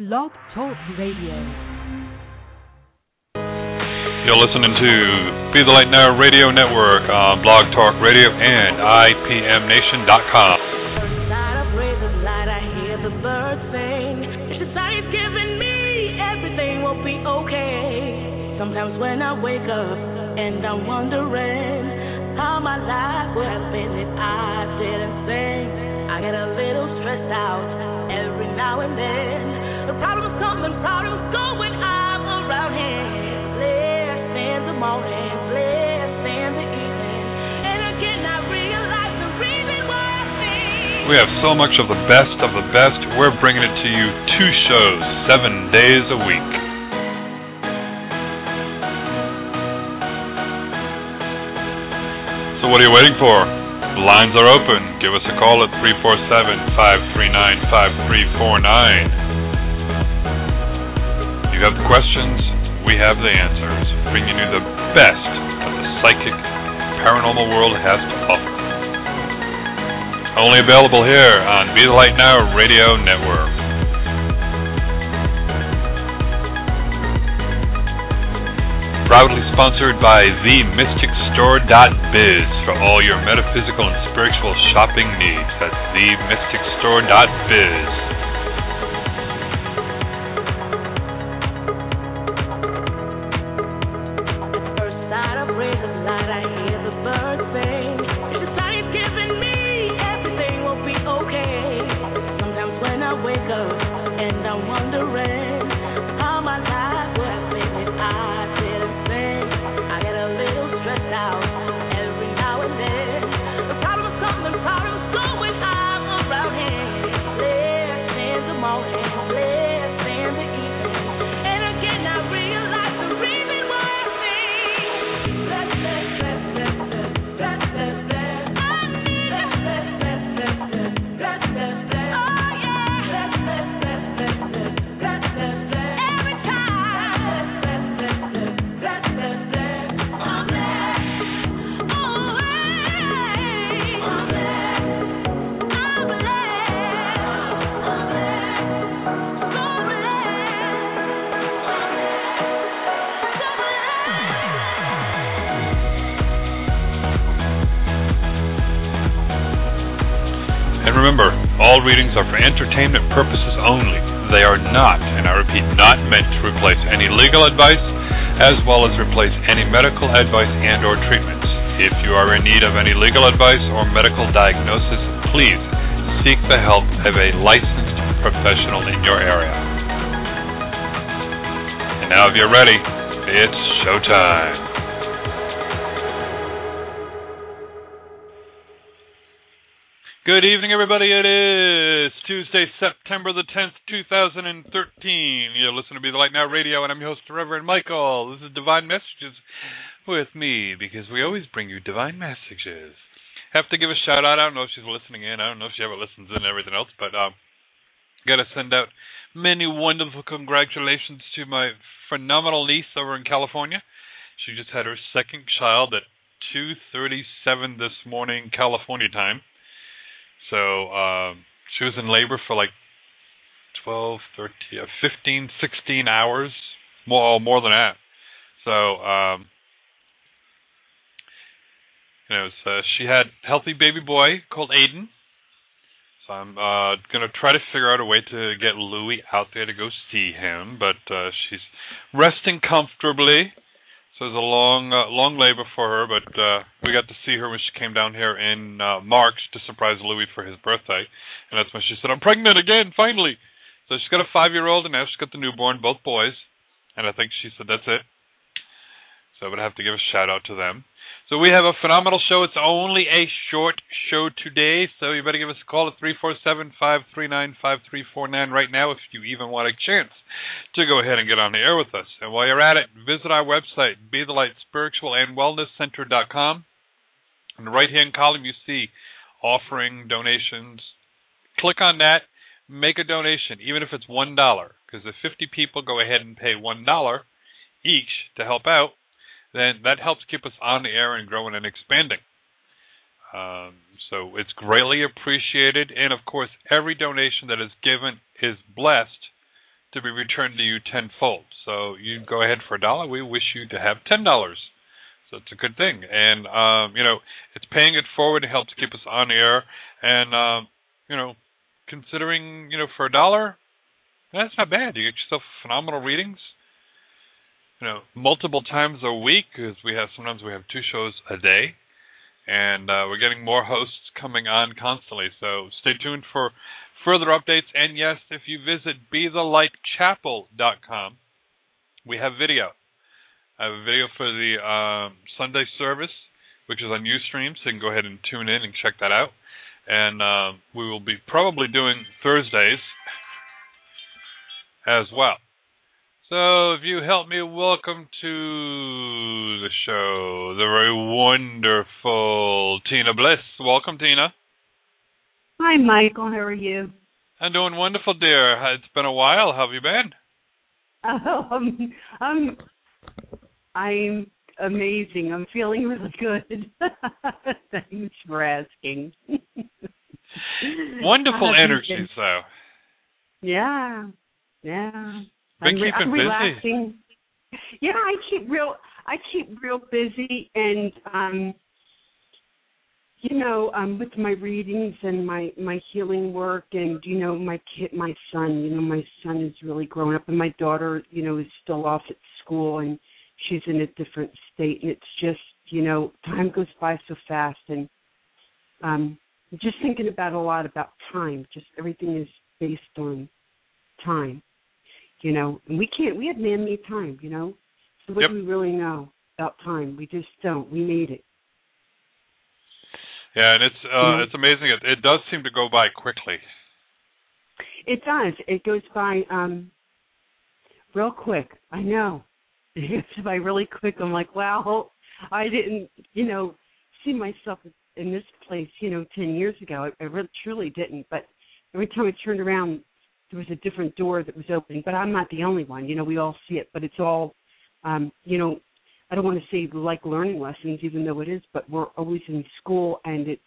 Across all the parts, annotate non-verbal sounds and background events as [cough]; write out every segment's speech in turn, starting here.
Blog Talk Radio. You're listening to Be the Light Now Radio Network on Blog Talk Radio and IPMNation.com. Inside I praise the light, I hear the birds sing. The sun is giving me everything will be okay. Sometimes when I wake up and I'm wondering how my life would have been if I didn't sing, I get a little stressed out every now and then. We have so much of the best of the best. We're bringing it to you two shows, seven days a week. So what are you waiting for? The lines are open. Give us a call at 347-539-5349. You have the questions, we have the answers, bringing you the best of the psychic paranormal world has to offer. Only available here on Be the Light Now Radio Network. Proudly sponsored by TheMysticStore.biz for all your metaphysical and spiritual shopping needs. That's TheMysticStore.biz. I readings are for entertainment purposes only. They are not, and I repeat, not meant to replace any legal advice as well as replace any medical advice and or treatments. If you are in need of any legal advice or medical diagnosis, please seek the help of a licensed professional in your area. And now if you're ready, it's showtime. Good evening, everybody. It is Tuesday, September the 10th, 2013. You're listening to Be the Light Now Radio, and I'm your host, Reverend Michael. This is Divine Messages with me, because we always bring you divine messages. Have to give a shout out. I don't know if she's listening in. I don't know if she ever listens in and everything else, but um, got to send out many wonderful congratulations to my phenomenal niece over in California. She just had her second child at 2:37 this morning, California time. So um, she was in labor for like 12, 13, uh, 15, 16 hours, more more than that. So um, you know, so she had healthy baby boy called Aiden. So I'm uh, gonna try to figure out a way to get Louie out there to go see him, but uh, she's resting comfortably. So it was a long, uh, long labor for her, but uh, we got to see her when she came down here in uh, March to surprise Louis for his birthday, and that's when she said, "I'm pregnant again, finally." So she's got a five-year-old, and now she's got the newborn, both boys, and I think she said that's it. So I'm gonna have to give a shout out to them. So we have a phenomenal show. It's only a short show today, so you better give us a call at three four seven five three nine five three four nine right now if you even want a chance to go ahead and get on the air with us. And while you're at it, visit our website, Be the Light Spiritual and Wellness Center.com. In the right hand column, you see offering donations. Click on that, make a donation, even if it's $1, because if 50 people go ahead and pay $1 each to help out, then that helps keep us on the air and growing and expanding. Um, so it's greatly appreciated, and of course, every donation that is given is blessed to be returned to you tenfold. So you go ahead for a dollar. We wish you to have ten dollars. So it's a good thing, and um, you know it's paying it forward. It helps keep us on air, and um, you know, considering you know for a dollar, that's not bad. You get yourself phenomenal readings. You know, multiple times a week because we have sometimes we have two shows a day, and uh, we're getting more hosts coming on constantly. So stay tuned for further updates. And yes, if you visit BeTheLightChapel.com, we have video. I have a video for the um, Sunday service, which is on Ustream, so you can go ahead and tune in and check that out. And um, we will be probably doing Thursdays as well. So, if you help me welcome to the show the very wonderful Tina Bliss. Welcome, Tina. Hi, Michael. How are you? I'm doing wonderful, dear. It's been a while. How have you been? [laughs] Um, I'm I'm amazing. I'm feeling really good. [laughs] Thanks for asking. Wonderful energy, have you energies, been? though. Yeah, yeah. Been I'm, keeping I'm busy. relaxing. Yeah, I keep real. I keep real busy, and um, you know, um, with my readings and my my healing work, and you know, my kid, my son. You know, my son is really grown up, and my daughter, you know, is still off at school, and she's in a different state, and it's just, you know, time goes by so fast, and um, just thinking about a lot about time. Just everything is based on time you know and we can't we have man made time you know? So what Yep. do we really know about time? We just don't. We made it. Yeah, and it's uh, Mhm. it's amazing. It, it does seem to go by quickly. it does. It goes by um real quick. I know. [laughs] It goes by really quick. I'm like wow. I didn't you know see myself in this place you know ten years ago. I, I really truly didn't. But every time i turned around there was a different door that was opening but i'm not the only one you know we all see it but it's all um you know i don't want to say like learning lessons even though it is but we're always in school and it's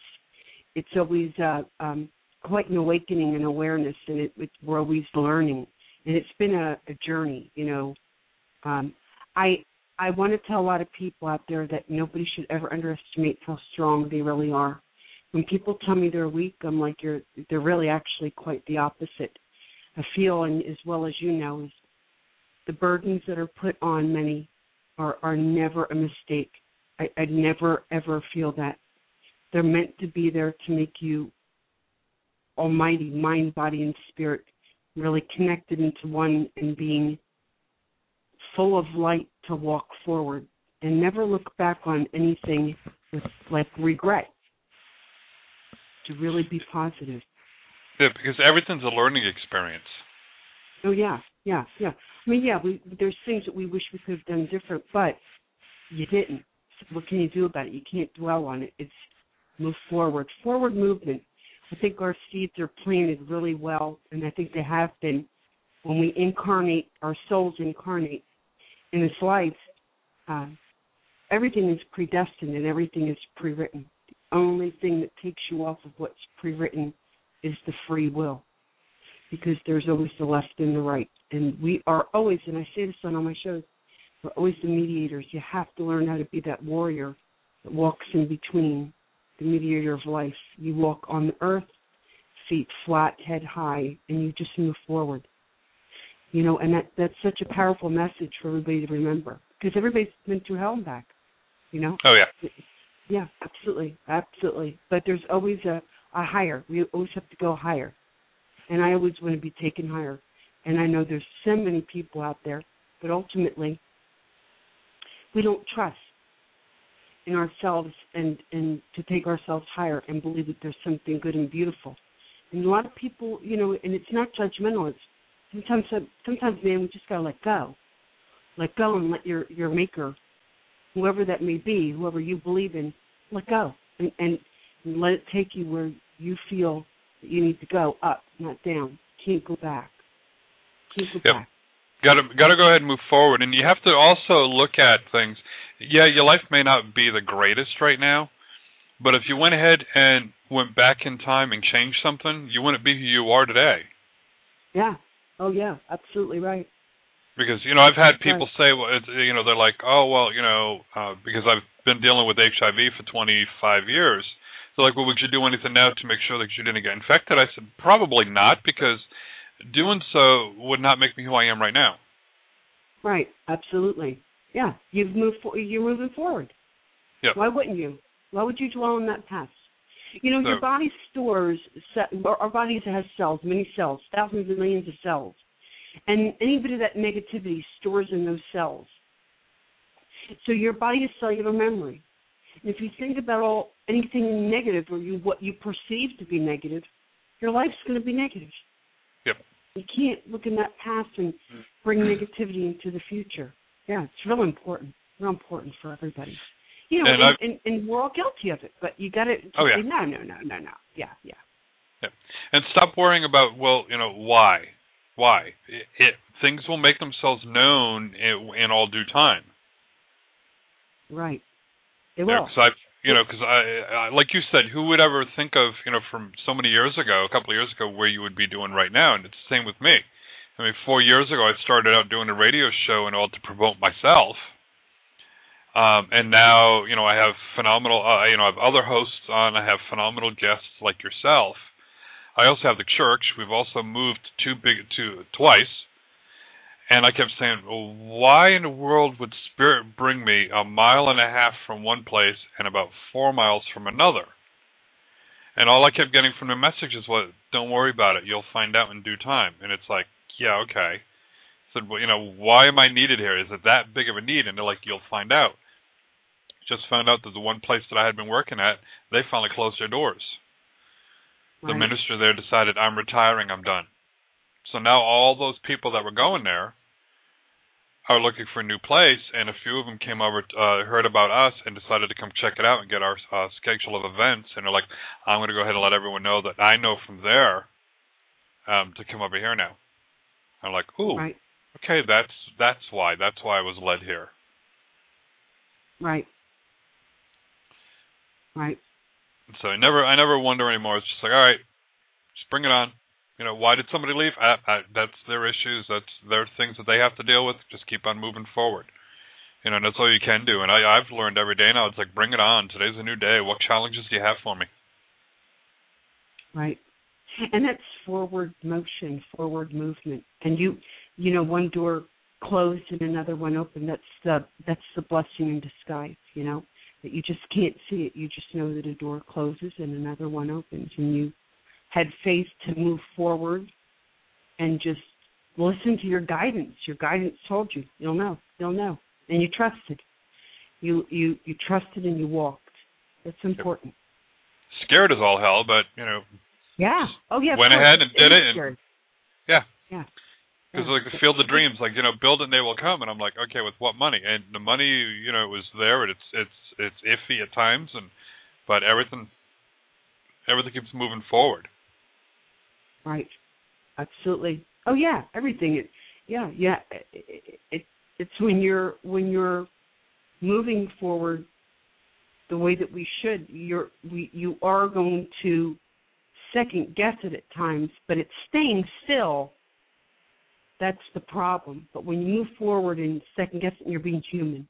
it's always uh um quite an awakening and awareness and it, it we're always learning. And it's been a, a journey you know. Um i i want to tell a lot of people out there that nobody should ever underestimate how strong they really are. When people tell me they're weak i'm like you're they're really actually quite the opposite feel and as well as you know is the burdens that are put on many are are never a mistake. I i never ever feel that. They're meant to be there to make you almighty mind body and spirit really connected into one and being full of light to walk forward and never look back on anything with like regret to really be positive Yeah, because everything's a learning experience. oh yeah yeah yeah. I mean yeah we there's things that we wish we could have done different but you didn't. So what can you do about it? You can't dwell on it. It's move forward. Forward movement. I think our seeds are planted really well and i think they have been. When we incarnate our souls incarnate in this life uh, everything is predestined and everything is pre-written. The only thing that takes you off of what's pre-written is the free will because there's always the left and the right. And we are always and i say this on all my shows we're always the mediators. You have to learn how to be that warrior that walks in between the mediator of life. You walk on the earth feet flat head high and you just move forward. You know and that that's such a powerful message for everybody to remember because everybody's been through hell and back you know? Oh yeah. yeah absolutely absolutely. But there's always a a higher. We always have to go higher. And i always want to be taken higher. And i know there's so many people out there but ultimately we don't trust in ourselves and and to take ourselves higher and believe that there's something good and beautiful. And a lot of people you know and it's not judgmental. It's sometimes sometimes man we just gotta let go. Let go and let your your maker whoever that may be whoever you believe in let go. And and let it take you where you feel that you need to go up not down can't go back can't go Yep. back Got to got to go ahead and move forward, and you have to also look at things. Yeah, your life may not be the greatest right now, but if you went ahead and went back in time and changed something, you wouldn't be who you are today. yeah Oh yeah, absolutely right. Because you know I've had people say, well, it's, you know, they're like, oh well, you know, uh, because I've been dealing with HIV for 25 years. They're like, well, would you do anything now to make sure that you didn't get infected? I said, probably not, because doing so would not make me who I am right now. Right. Absolutely. Yeah. You've moved. For, you're moving forward. Yeah. Why wouldn't you? Why would you dwell on that past? You know, so, your body stores. Our body has cells, many cells, thousands and millions of cells, and any bit of that negativity stores in those cells. So your body is cellular memory. If you think about all anything negative or you what you perceive to be negative, your life's going to be negative. Yep. You can't look in that past and bring negativity into the future. Yeah, it's real important. Real important for everybody. You know, and, and, and, and we're all guilty of it, but you got to oh, yeah. say no, no, no, no, no. Yeah, yeah. Yeah, and stop worrying about well, you know, why, why it, it things will make themselves known in, in all due time. Right. They will. Yeah, I've, you know, because I, I, like you said, who would ever think of, you know, from so many years ago, a couple of years ago, where you would be doing right now? And it's the same with me. I mean, four years ago, I started out doing a radio show in order to promote myself. Um, and now, you know, I have phenomenal, uh, you know, I have other hosts on. I have phenomenal guests like yourself. I also have the church. We've also moved two big, two twice. And I kept saying, well, why in the world would Spirit bring me a mile and a half from one place and about four miles from another? And all I kept getting from the messages was, don't worry about it. You'll find out in due time. And it's like, yeah, okay. I said, well, you know, why am I needed here? Is it that big of a need? And they're like, you'll find out. Just found out that the one place that I had been working at, they finally closed their doors. Right. The minister there decided, I'm retiring, I'm done. So now all those people that were going there are looking for a new place, and a few of them came over, uh, heard about us, and decided to come check it out and get our uh, schedule of events. And they're like, "I'm going to go ahead and let everyone know that I know from there um, to come over here now." I'm like, "Ooh, right. okay, that's that's why. That's why I was led here." Right. Right. So I never, I never wonder anymore. It's just like, all right, just bring it on. You know, why did somebody leave? I, I, that's their issues. That's their things that they have to deal with. Just keep on moving forward. You know, that's all you can do. And I, I've learned every day now. It's like, bring it on. Today's a new day. What challenges do you have for me? Right. And that's forward motion, forward movement. And you, you know, one door closed and another one open. That's the that's the blessing in disguise. You know, that you just can't see it. You just know that a door closes and another one opens, and you had faith to move forward and just listen to your guidance. Your guidance told you, you'll know, you'll know. And you trusted. You you you trusted and you walked. That's important. Scared as all hell, but you know. Yeah. Oh yeah. Went ahead and did it. And, yeah. Yeah. Because yeah. like the field of dreams, like you know, build it and they will come, and I'm like, okay, with what money? And the money, you know, it was there, and it's it's it's iffy at times, and but everything everything keeps moving forward. Right. Absolutely. Oh yeah, everything. It, yeah, yeah. It, it, it's when you're when you're moving forward the way that we should. You're we you are going to second guess it at times, but it's staying still. That's the problem. But when you move forward and second guess it, you're being human.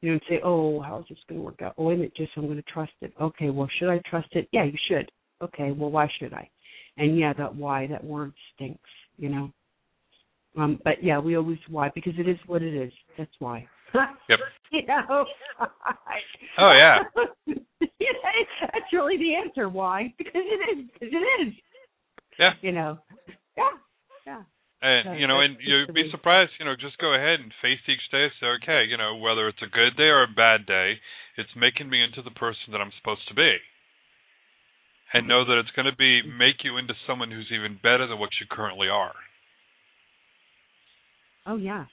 You know, and say, "Oh, how's this going to work out? Oh, wait a minute, just I'm going to trust it. Okay, well, should I trust it? Yeah, you should. Okay, well, why should I? And yeah, that why that word stinks, you know. Um, but yeah, we always why because it is what it is. That's why. [laughs] Yep. you know. [laughs] oh yeah. [laughs] That's really the answer. Why? Because it is. Because it is. Yeah. You know. Yeah. Yeah. And you know, and you'd be surprised. You know, just go ahead and face each day. Say, okay, you know, whether it's a good day or a bad day, it's making me into the person that I'm supposed to be and know that it's going to be make you into someone who's even better than what you currently are. Oh yeah,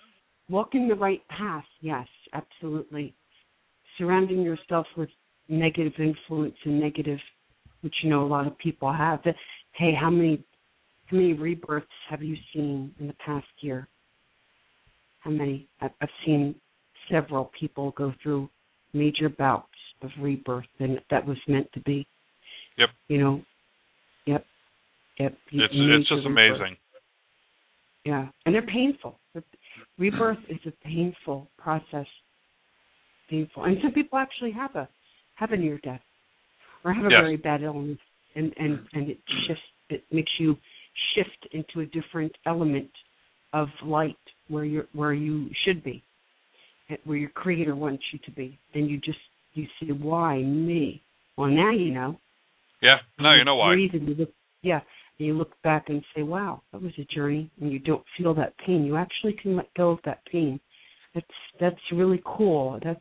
walking the right path. Yes, absolutely. Surrounding yourself with negative influence and negative, which you know a lot of people have. Hey, how many how many rebirths have you seen in the past year? How many? I've seen several people go through major bouts of rebirth, and that was meant to be. Yep. You know. Yep. Yep. You, it's you it's just amazing. Yeah, and they're painful. Rebirth is a painful process. Painful, and some people actually have a have a near death or have a Yes. very bad illness, and and and it shifts. It makes you shift into a different element of light where you where you should be, where your creator wants you to be, and you just you say, "Why me?" Well, now you know. Yeah. No, you know why. and you look, yeah, and you look back and say, "Wow, that was a journey," and you don't feel that pain. You actually can let go of that pain. That's that's really cool. That's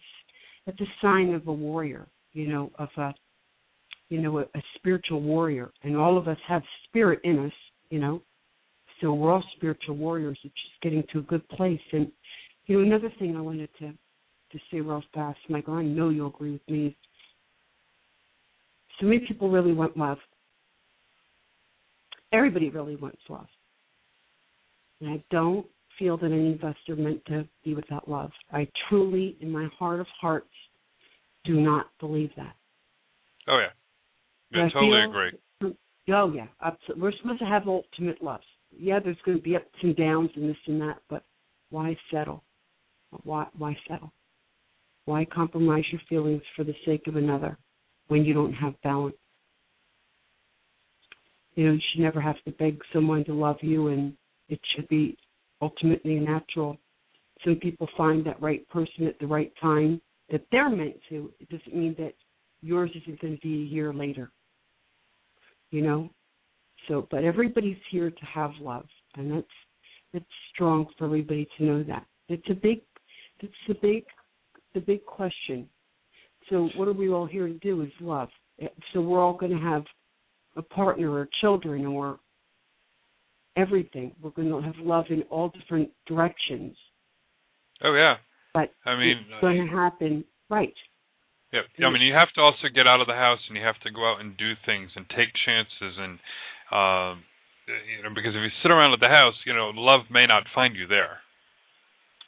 that's a sign of a warrior, you know, of a you know a, a spiritual warrior, and all of us have spirit in us, you know. So we're all spiritual warriors. It's just getting to a good place. And you know, another thing I wanted to to say real fast, Michael. I know you'll agree with me. So many people really want love. Everybody really wants love. And I don't feel that any of us are meant to be without love. I truly, in my heart of hearts, do not believe that. Oh yeah. I I totally feel- agree. Mm-hmm. Oh yeah, absolutely. We're supposed to have ultimate love. Yeah, there's going to be ups and downs and this and that, but why settle? Why why settle? Why compromise your feelings for the sake of another when you don't have balance? You know, you should never have to beg someone to love you, and it should be ultimately natural. Some people find that right person at the right time that they're meant to. It doesn't mean that yours isn't going to be a year later you know so but everybody's here to have love and that's it's strong for everybody to know that it's a big it's the big the big question so what are we all here to do is love. So we're all going to have a partner or children or everything. We're going to have love in all different directions. Oh yeah. but I mean, it's going to happen right. Yeah, I mean, you have to also get out of the house and you have to go out and do things and take chances and, um, you know, because if you sit around at the house, you know, love may not find you there.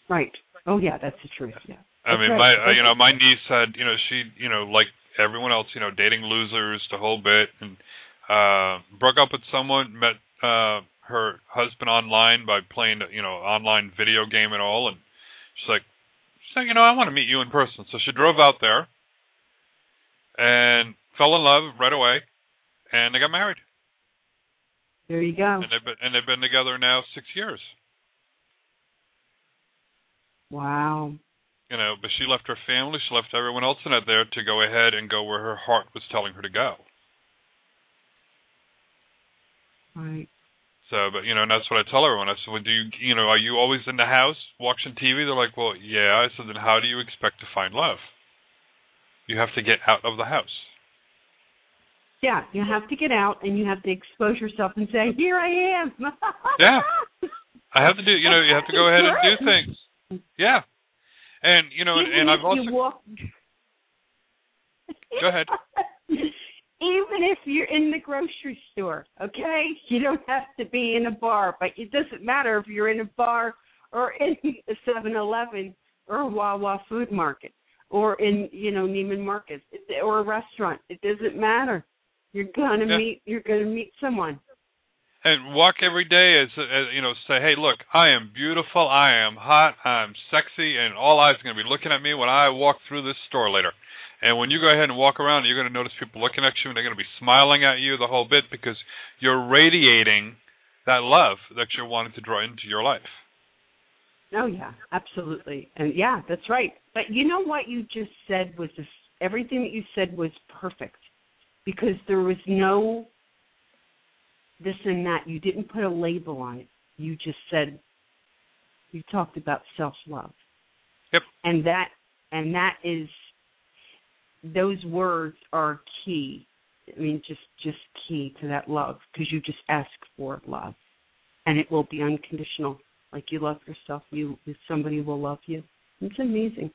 right. Oh yeah that's the truth. Yeah I mean, right. my, uh, That's you know, my niece had, you know, she, you know, like everyone else, you know, dating losers the whole bit, and uh, broke up with someone, met uh, her husband online by playing, you know, online video game and all, and she's like, she's like, you know, I want to meet you in person. So she drove out there and fell in love right away, and they got married, there you go and they've been and they've been together now six years. wow You know, but she left her family, she left everyone else in it there to go ahead and go where her heart was telling her to go. right So, but you know, and that's what I tell everyone. I said, "Well, do you, you know, are you always in the house watching TV?" They're like, "Well, yeah." I said, "Then how do you expect to find love? You have to get out of the house." Yeah, you have to get out and you have to expose yourself and say, "Here I am." Yeah. I have to do, you know, you have to go ahead and do things. [laughs] Yeah, and you know, and, Even and I've also walk. Go ahead. [laughs] Even if you're in the grocery store, okay, you don't have to be in a bar, but it doesn't matter if you're in a bar or in a Seven Eleven or a Wawa food market or in you know Neiman Marcus or a restaurant. It doesn't matter. You're gonna Yeah. meet. You're gonna meet someone. And walk every day as, as you know, say, "Hey, look, I am beautiful, I am hot, I'm sexy, and all eyes are going to be looking at me when I walk through this store later." And when you go ahead and walk around, you're going to notice people looking at you, and they're going to be smiling at you the whole bit because you're radiating that love that you're wanting to draw into your life. Oh yeah, absolutely, and yeah, that's right. But you know what you just said was this, everything that you said was perfect because there was no this and that. You didn't put a label on it. You just said you talked about self love. Yep. And that and that is those words are key. I mean, just just key to that love because you just ask for love, and it will be unconditional. Like you love yourself, you somebody will love you. It's amazing,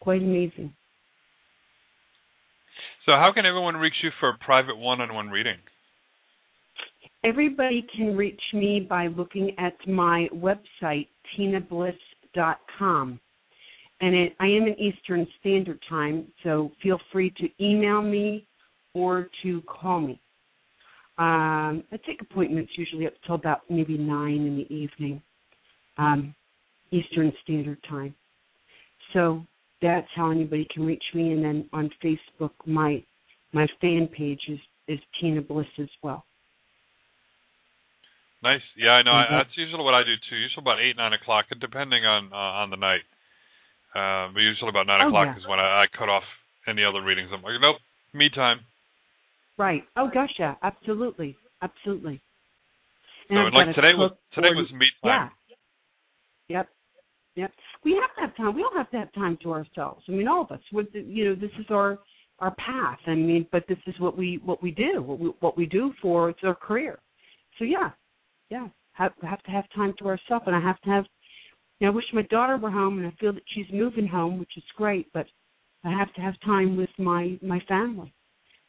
quite amazing. So, how can everyone reach you for a private one-on-one reading? Everybody can reach me by looking at my website, tinabliss.com. And it, I am in Eastern Standard Time, so feel free to email me or to call me. Um, I take appointments usually up till about maybe nine in the evening, um, Eastern Standard Time. So that's how anybody can reach me. And then on Facebook, my my fan page is is Tina Bliss as well. Nice. Yeah, I know. I, Mhm. that's usually what I do too. Usually about eight, nine o'clock, depending on uh, on the night. Uh, but usually about nine Oh, o'clock yeah. is when I, I cut off any other readings. I'm like, nope, me time. Right. Oh gosh, yeah, absolutely, absolutely. So I've like today was today was me time. Yeah. time. Yep. Yep. We have to have time. We all have to have time to ourselves. I mean, all of us. With the, you know, this is our our path. I mean, but this is what we what we do. What we what we do for it's our career. So yeah, yeah. Have have to have time to ourselves, and I have to have. You know, I wish my daughter were home, and I feel that she's moving home, which is great. But I have to have time with my my family.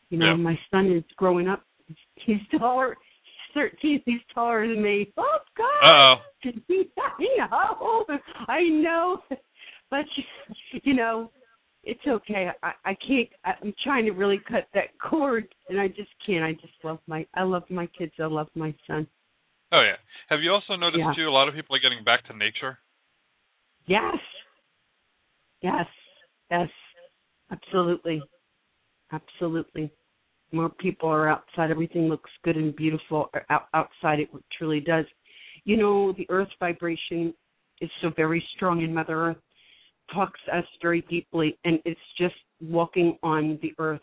You know, Yeah. my son is growing up. He's [laughs] taller. He's thirteen. He's taller than me. Oh God. Uh oh. I know, I know, but you know, it's okay. I I can't. I, I'm trying to really cut that cord, and I just can't. I just love my. I love my kids. I love my son. Oh yeah. Have you also noticed Yeah. too? A lot of people are getting back to nature. Yes, yes, yes, absolutely, absolutely. More people are outside. Everything looks good and beautiful out, outside. It truly does. You know, the earth vibration is so very strong and Mother Earth, talks us very deeply, and it's just walking on the earth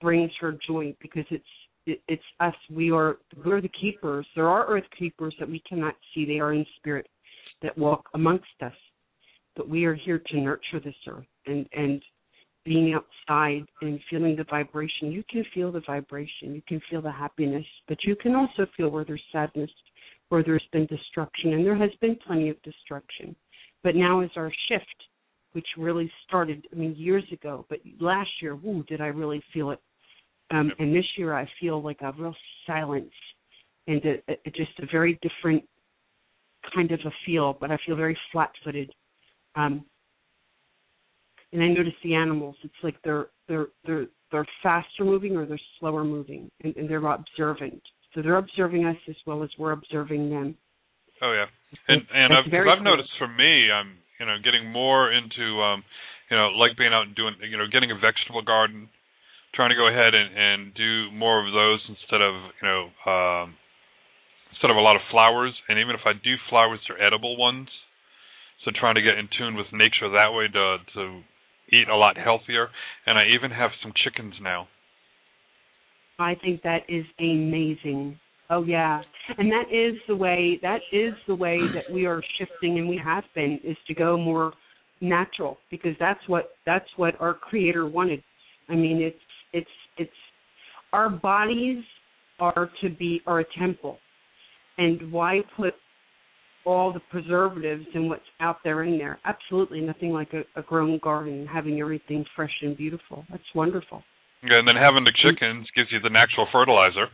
brings her joy because it's it, it's us. We are we're the keepers. There are earth keepers that we cannot see. They are in spirit that walk amongst us, but we are here to nurture this earth and and being outside and feeling the vibration. You can feel the vibration. You can feel the happiness, but you can also feel where there's sadness, where there's been destruction, and there has been plenty of destruction. But now is our shift, which really started, I mean, years ago. But last year, woo, did I really feel it? Um, and this year, I feel like a real silence and a, a, just a very different kind of a feel. But I feel very flat-footed. Um, and I notice the animals. It's like they're they're they're they're faster moving or they're slower moving, and, and they're observant. So they're observing us as well as we're observing them. Oh yeah. And and I've, I've cool. noticed for me, I'm you know getting more into um you know like being out and doing you know getting a vegetable garden, trying to go ahead and and do more of those instead of you know um instead of a lot of flowers. And even if I do flowers, they're edible ones. So trying to get in tune with nature that way to to eat a lot healthier. And I even have some chickens now. I think that is amazing. Oh yeah, and that is the way. That is the way that we are shifting, and we have been, is to go more natural because that's what that's what our Creator wanted. I mean, it's it's it's our bodies are to be a temple, and why put all the preservatives and what's out there in there? Absolutely nothing like a, a grown garden, having everything fresh and beautiful. That's wonderful. Yeah, and then having the chickens gives you the natural fertilizer.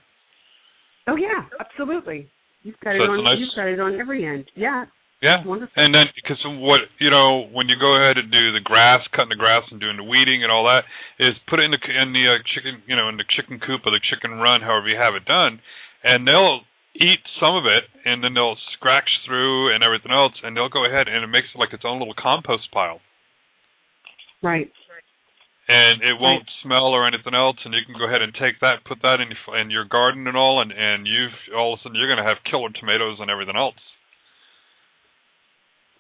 Oh yeah, absolutely. You've got So it on. nice- You've got it on every end. Yeah, Yeah. wonderful. And then, because what you know, when you go ahead and do the grass, cutting the grass and doing the weeding and all that, is put it in the in the uh, chicken, you know, in the chicken coop or the chicken run, however you have it done, and they'll eat some of it, and then they'll scratch through and everything else, and they'll go ahead and it makes it like its own little compost pile, Right. and it won't smell or anything else, and you can go ahead and take that, put that in your, in your garden and all, and and you've all of a sudden you're going to have killer tomatoes and everything else.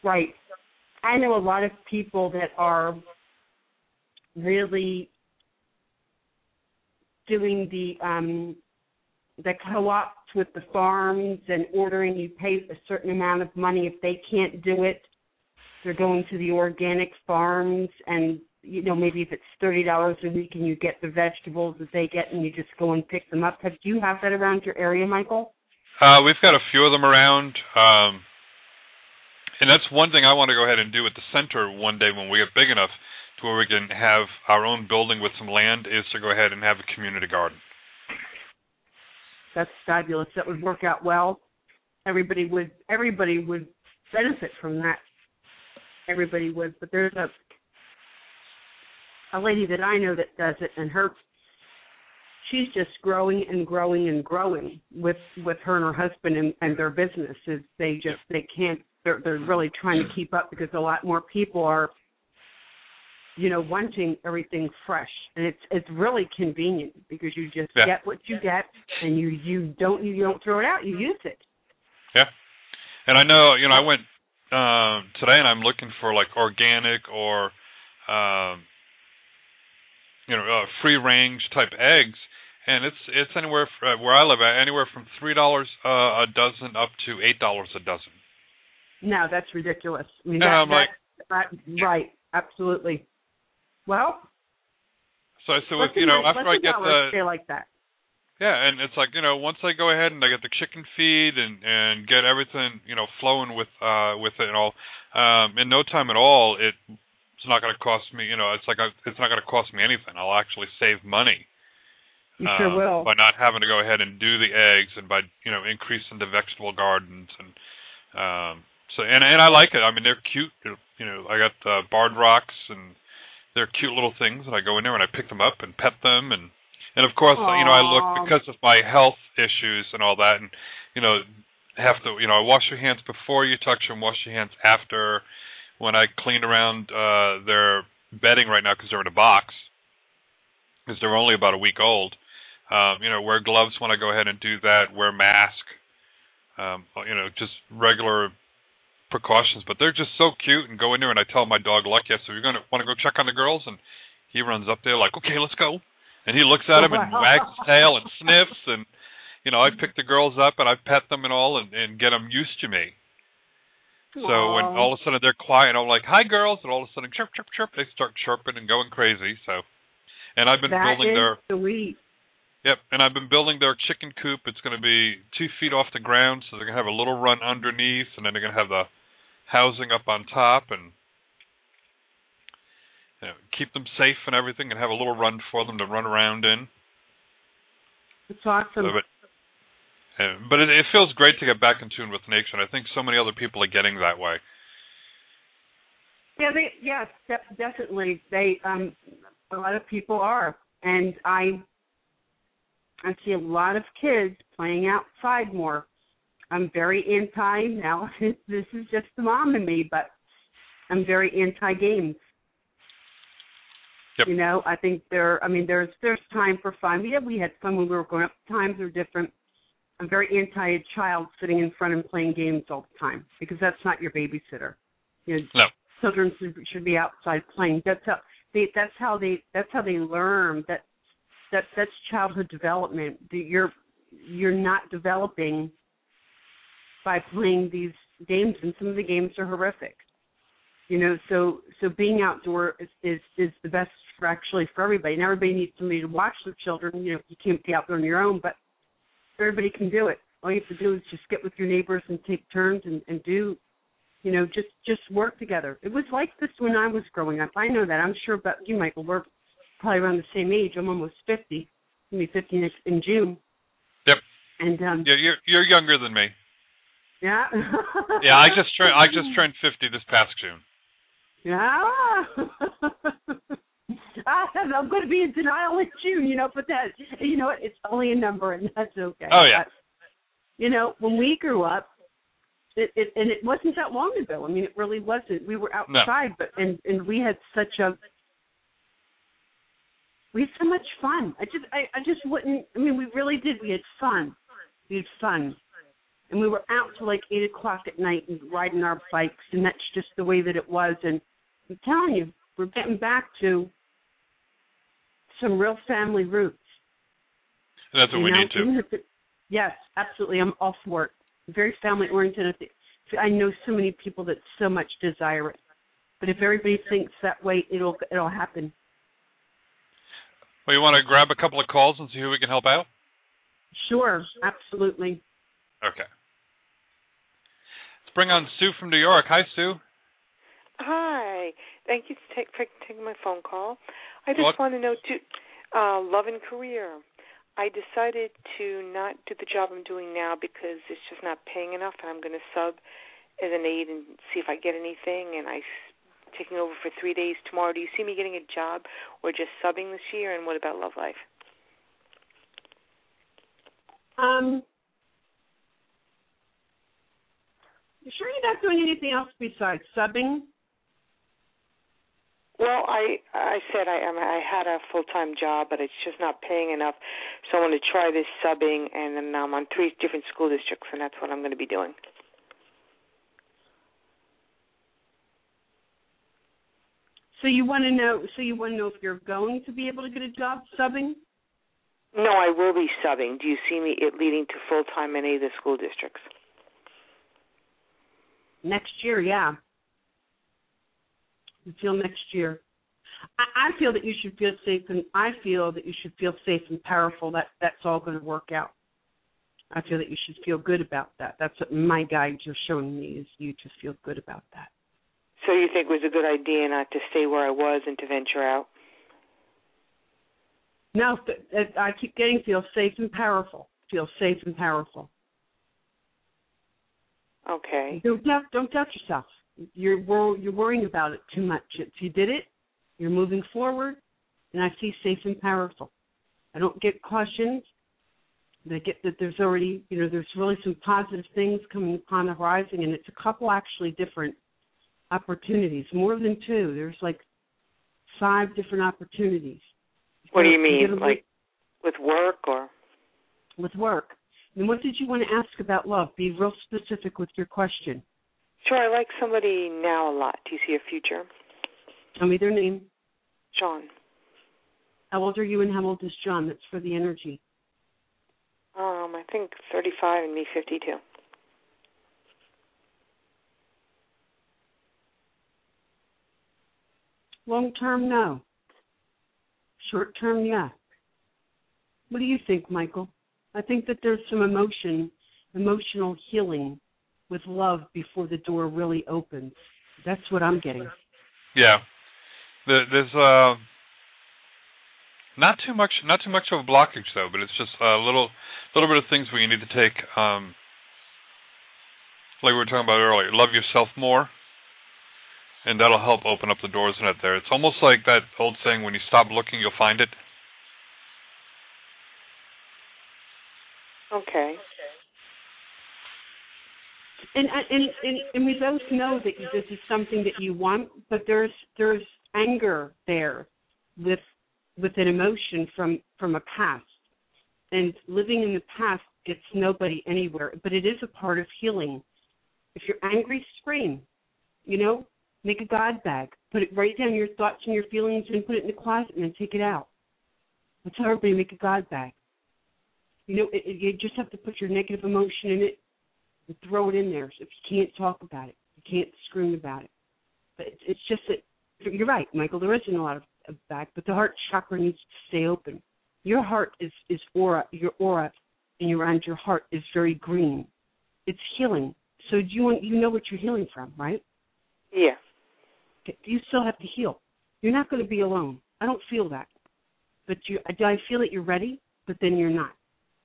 Right. I know a lot of people that are really doing the um the co-ops with the farms and ordering you pay a certain amount of money if they can't do it they're going to the organic farms and you know maybe if it's thirty dollars a week and you get the vegetables that they get and you just go and pick them up have do you have that around your area michael Uh, we've got a few of them around, um, and that's one thing I want to go ahead and do at the center one day when we get big enough to where we can have our own building with some land. Is to go ahead and have a community garden. That's fabulous. That would work out well. Everybody would everybody would benefit from that. Everybody would. But there's a a lady that I know that does it and her she's just growing and growing and growing with with her and her husband and, and their businesses. They just they can't. They're they're really trying to keep up because a lot more people are, you know, wanting everything fresh, and it's it's really convenient because you just Yeah. get what you get, and you you don't you don't throw it out. You use it. Yeah. And I know, you know, I went um today and I'm looking for like organic or um you know, uh, free range type eggs and it's it's anywhere f- uh, where I live at anywhere from $3 uh, a dozen up to $8 a dozen. No, that's ridiculous. I mean, And I'm like- that, that, right, absolutely. Well, So I said, you know, after I get the stay like that. Yeah, and it's like you know, once I go ahead and I get the chicken feed and and get everything you know flowing with uh with it and all, um, in no time at all, it it's not going to cost me. You know, it's like I, it's not going to cost me anything. I'll actually save money You sure um, will. by not having to go ahead and do the eggs and by you know increasing the vegetable gardens and um so and and I like it. I mean, they're cute. You know, I got uh, barred rocks and they're cute little things, and I go in there and I pick them up and pet them and and of course, you know, I look because of my health issues and all that, and you know, have to, you know, I wash your hands before you touch them, wash your hands after. When I clean around uh their bedding right now because they're in a box, because they're only about a week old. Um, you know, wear gloves when I go ahead and do that. Wear mask. Um, you know, just regular precautions. But they're just so cute, and go in there and I tell my dog Lucky, I said, "You're gonna want to go check on the girls," and he runs up there like, "Okay, let's go." And he looks at him and [laughs] wags his tail and sniffs, and you know, I pick the girls up and I pet them and all, and, and get them used to me. So when all of a sudden they're quiet, I'm like, "Hi, girls," and all of a sudden, chirp, chirp, chirp, they start chirping and going crazy. So, and I've been That building their sweet. Yep, and I've been building their chicken coop. It's going to be two feet off the ground, so they're going to have a little run underneath, and then they're going to have the housing up on top, and you know, keep them safe and everything, and have a little run for them to run around in. It's awesome. So, but uh, but it, it feels great to get back in tune with nature, and I think so many other people are getting that way. Yeah, they yes, de- definitely. They um a lot of people are. And I I see a lot of kids playing outside more. I'm very anti now. [laughs] this is just the mom in me, but I'm very anti games. Yep. You know, I think there I mean there's there's time for fun. We Yeah, we had fun when we were growing up. Times are different. I'm very anti a child sitting in front and playing games all the time because that's not your babysitter. You know, No. children should, should be outside playing. That's how they that's how they that's how they learn. That that that's childhood development. The- You're you're not developing by playing these games, and some of the games are horrific. You know, so so being outdoor is is, is the best for actually for everybody. And everybody needs somebody to watch their children. You know, you can't be out there on your own, but everybody can do it. All you have to do is just get with your neighbors and take turns and, and do you know, just just work together. It was like this when I was growing up. I know that. I'm sure about you, Michael. We're probably around the same age. I'm almost fifty. I'll be fifty next in June. Yep. And um Yeah, you're you're younger than me. Yeah. Yeah, I just turned I just turned 50 this past June. Yeah. [laughs] I, I'm going to be in denial in June, you know, but that, you know it's only a number and that's okay. Oh, yeah. But, you know, when we grew up, it, it, and it wasn't that long ago. I mean, it really wasn't. We were No. outside, but and and we had such a we had so much fun. I just I, I just wouldn't. I mean, we really did. We had fun. We had fun, and we were out till like eight o'clock at night and riding our bikes, and that's just the way that it was. And I'm telling you, we're getting back to some real family roots. And that's what you we know? need to. Even if it- yes, absolutely. I'm all for it. Very family oriented. I know so many people that so much desire it, but if everybody thinks that way, it'll it'll happen. Well, you want to grab a couple of calls and see who we can help out? Sure, absolutely. Okay. Let's bring on Sue from New York. Hi, Sue. Hi. Thank you to take, for taking my phone call. I just What? want to know, too, uh, love and career. I decided to not do the job I'm doing now because it's just not paying enough, and I'm going to sub as an aide and see if I get anything. And I s- taking over for three days tomorrow. Do you see me getting a job or just subbing this year? And what about love life? Um, you sure you're not doing anything else besides subbing? Well, I I said I am I had a full time job, but it's just not paying enough. So I want to try this subbing, and then I'm on three different school districts, and that's what I'm going to be doing. So you want to know? So you want to know if you're going to be able to get a job subbing? No, I will be subbing. Do you see me it leading to full time in any of the school districts? Next year, yeah. Until next year. I, I feel that you should feel safe, and I feel that you should feel safe and powerful. That that's all going to work out. I feel that you should feel good about that. That's what my guides are showing me is you to feel good about that. So you think it was a good idea not to stay where I was and to venture out? No, uh, I keep getting feel safe and powerful. Feel safe and powerful. Okay. Don't doubt, don't doubt yourself. You're wor- you're worrying about it too much. If you did it, you're moving forward, and I see safe and powerful. I don't get cautions. I get that there's already, you know, there's really some positive things coming upon the horizon, and it's a couple actually different opportunities, more than two. There's like five different opportunities. What do you mean, like with work or? With work. And what did you want to ask about love? Be real specific with your question. Sure, I like somebody now a lot. Do you see a future? Tell me their name. John. How old are you and how old is John? That's for the energy. Um, I think 35 and me 52. Long term, no. Short term, yeah. What do you think, Michael? I think that there's some emotion, emotional healing with love before the door really opens. That's what I'm getting. Yeah, there's uh, not too much, not too much of a blockage though, but it's just a little, little bit of things where you need to take, um, like we were talking about earlier. Love yourself more, and that'll help open up the doors in it. There, it's almost like that old saying: when you stop looking, you'll find it. Okay. And and and, and we both know that this is something that you want, but there's there's anger there with with an emotion from from a past, and living in the past gets nobody anywhere. But it is a part of healing. If you're angry, scream. You know, make a God bag. Put it write down your thoughts and your feelings and put it in the closet and then take it out. How everybody make a God bag. You know, it, it, you just have to put your negative emotion in it and throw it in there. So if you can't talk about it, you can't scream about it. But it's, it's just that you're right, Michael. There isn't a lot of, of back, but the heart chakra needs to stay open. Your heart is is aura. Your aura and around your heart is very green. It's healing. So do you want you know what you're healing from, right? Yeah. Okay. You still have to heal. You're not going to be alone. I don't feel that, but you. I feel that you're ready, but then you're not.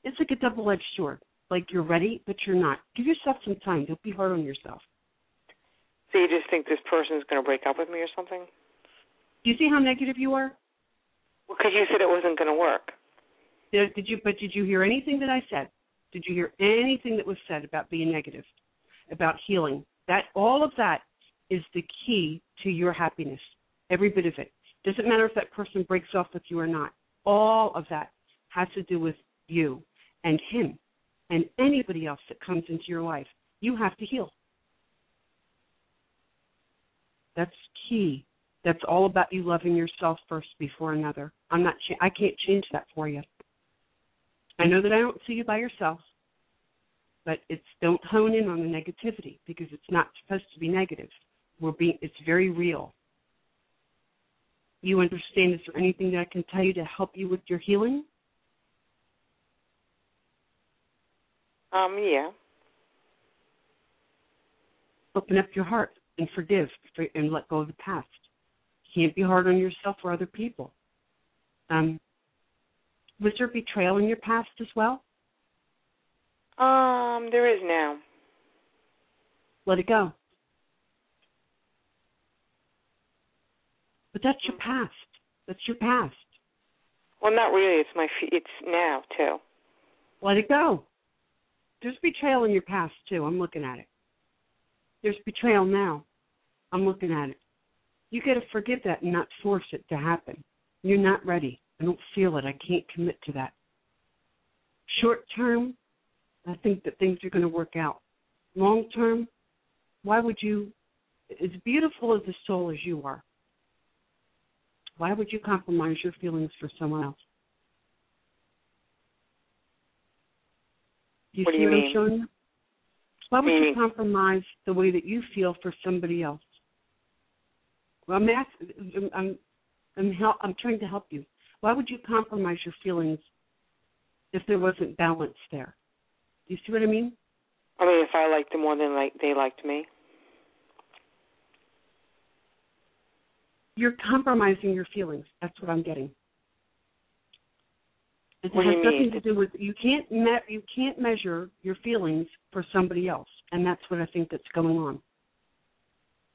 It's like a double-edged sword. Like you're ready, but you're not. Give yourself some time. Don't be hard on yourself. So you just think this person is going to break up with me or something? Do you see how negative you are? Well, because you said it wasn't going to work. Did, did you? But did you hear anything that I said? Did you hear anything that was said about being negative, about healing? That all of that is the key to your happiness. Every bit of it. Doesn't matter if that person breaks off with you or not. All of that has to do with you and him and anybody else that comes into your life. You have to heal. That's key. That's all about you loving yourself first before another. I'm not. Cha- I can't change that for you. I know that I don't see you by yourself, but it's don't hone in on the negativity because it's not supposed to be negative. We're being. It's very real. You understand? Is there anything that I can tell you to help you with your healing? Um. Yeah. Open up your heart and forgive and let go of the past. You can't be hard on yourself or other people. Um, was there betrayal in your past as well? Um, there is now. Let it go. But that's your past. That's your past. Well, not really. It's my. F- it's now too. Let it go. There's betrayal in your past too. I'm looking at it. There's betrayal now. I'm looking at it. You got to forgive that and not force it to happen. You're not ready. I don't feel it. I can't commit to that. Short term, I think that things are going to work out. Long term, why would you, as beautiful as a soul as you are, why would you compromise your feelings for someone else? Do you What do see you what I'm showing you? Why would Meaning? you compromise the way that you feel for somebody else? Well, I'm asking, I'm, I'm, hel- I'm trying to help you. Why would you compromise your feelings if there wasn't balance there? Do you see what I mean? I mean, if I liked them more than like they liked me. You're compromising your feelings. That's what I'm getting. It What has nothing mean? to do with you can't me- you can't measure your feelings for somebody else, and that's what I think that's going on.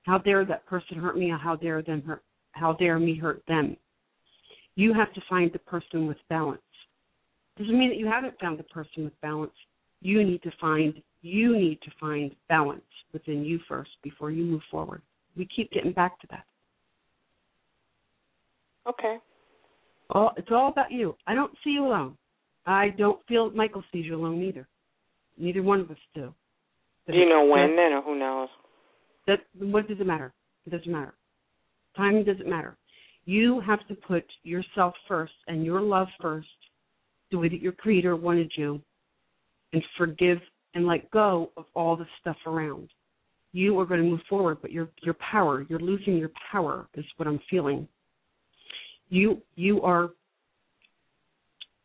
How dare that person hurt me? Or how dare them hurt? How dare me hurt them? You have to find the person with balance. Doesn't mean that you haven't found the person with balance. You need to find you need to find balance within you first before you move forward. We keep getting back to that. Okay. All it's all about you. I don't see you alone. I don't feel Michael sees you alone either. Neither one of us do. Do you know when then, or who knows? that what does it matter? It doesn't matter. Timing doesn't matter. You have to put yourself first and your love first, the way that your creator wanted you, and forgive and let go of all the stuff around. You are going to move forward, but your your power, you're losing your power is what I'm feeling. You you are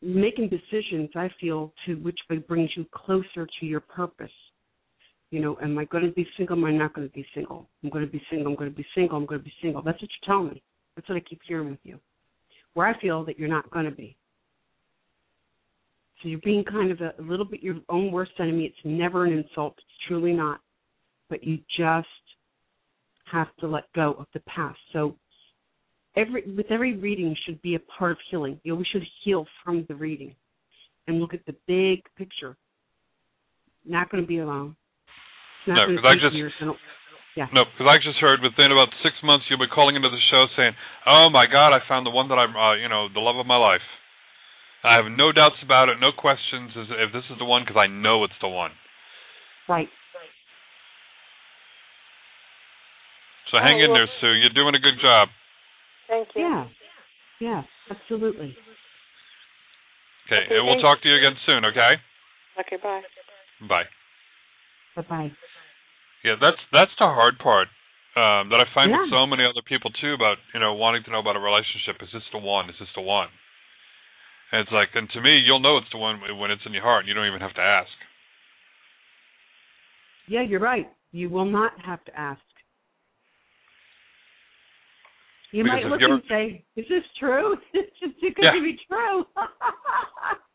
making decisions, I feel, to which brings you closer to your purpose. You know, am I going to be single? Am I not going to be single? I'm going to be single. I'm going to be single. I'm going to be single. That's what you're telling me. That's what I keep hearing with you. Where I feel that you're not going to be. So you're being kind of a, a little bit your own worst enemy. It's never an insult. It's truly not. But you just have to let go of the past. So every with every reading should be a part of healing. You know, we should heal from the reading and look at the big picture. Not going to be alone. No, going 'cause to I just- years. Yeah. No, because I just heard within about six months you'll be calling into the show saying, "Oh my God, I found the one that I'm, uh, you know, the love of my life." I have no doubts about it, no questions as if this is the one because I know it's the one. Right. So hang Oh, in well- there, Sue. You're doing a good job. Thank you. Yeah. Yeah. Absolutely. Okay, Okay, and we'll thanks. talk to you again soon. Okay, Okay, bye. bye. Bye bye. Yeah, that's that's the hard part um, that I find with so many other people too about you know wanting to know about a relationship. Is this the one? Is this the one? And it's like, and to me, you'll know it's the one when it's in your heart. You don't even have to ask. Yeah, you're right. You will not have to ask. You Because might look and say, "Is this true? [laughs] Is this too good Yeah. to be true?" [laughs]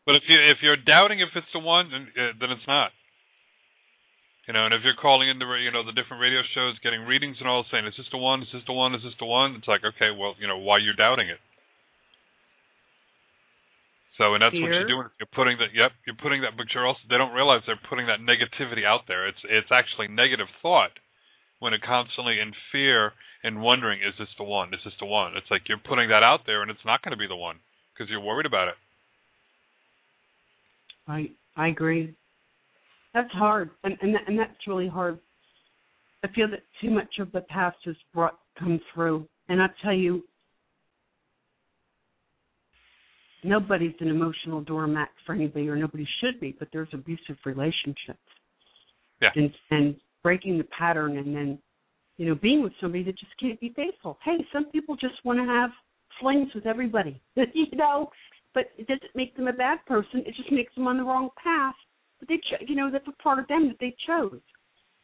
But if you if you're doubting if it's the one, then uh, then it's not. You know, and if you're calling into you know the different radio shows, getting readings and all, saying, "Is this the one? Is this the one? Is this the one?" It's like, okay, well, you know, why you're doubting it. So, and that's what you're doing. You're putting that. Yep, you're putting that. But you're also. They don't realize they're putting that negativity out there. It's it's actually negative thought when it constantly in fear and wondering, "Is this the one? Is this the one?" It's like you're putting that out there, and it's not going to be the one because you're worried about it. I I agree. That's hard, and and that, and that's really hard. I feel that too much of the past has brought come through, and I tell you, nobody's an emotional doormat for anybody, or nobody should be. But there's abusive relationships, Yeah. and and breaking the pattern, and then you know being with somebody that just can't be faithful. Hey, some people just want to have flings with everybody, [laughs] you know but it doesn't make them a bad person. It just makes them on the wrong path. But they, cho- you know, that's a part of them that they chose.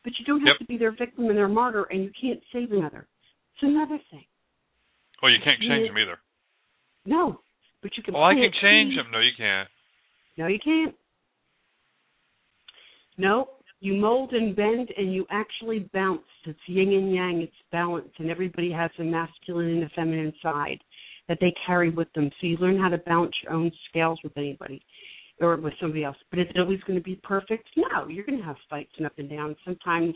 But you don't have Yep. to be their victim and their martyr, and you can't save another. It's another thing. Well, you can't change them either. No, but you can. Well, I can change them. No, you can't. No, you can't. No, you mold and bend, and you actually bounce. It's yin and yang. It's balance, and everybody has a masculine and a feminine side that they carry with them. So you learn how to balance your own scales with anybody. or with somebody else. But is it always going to be perfect? No, you're going to have fights and up and down. Sometimes,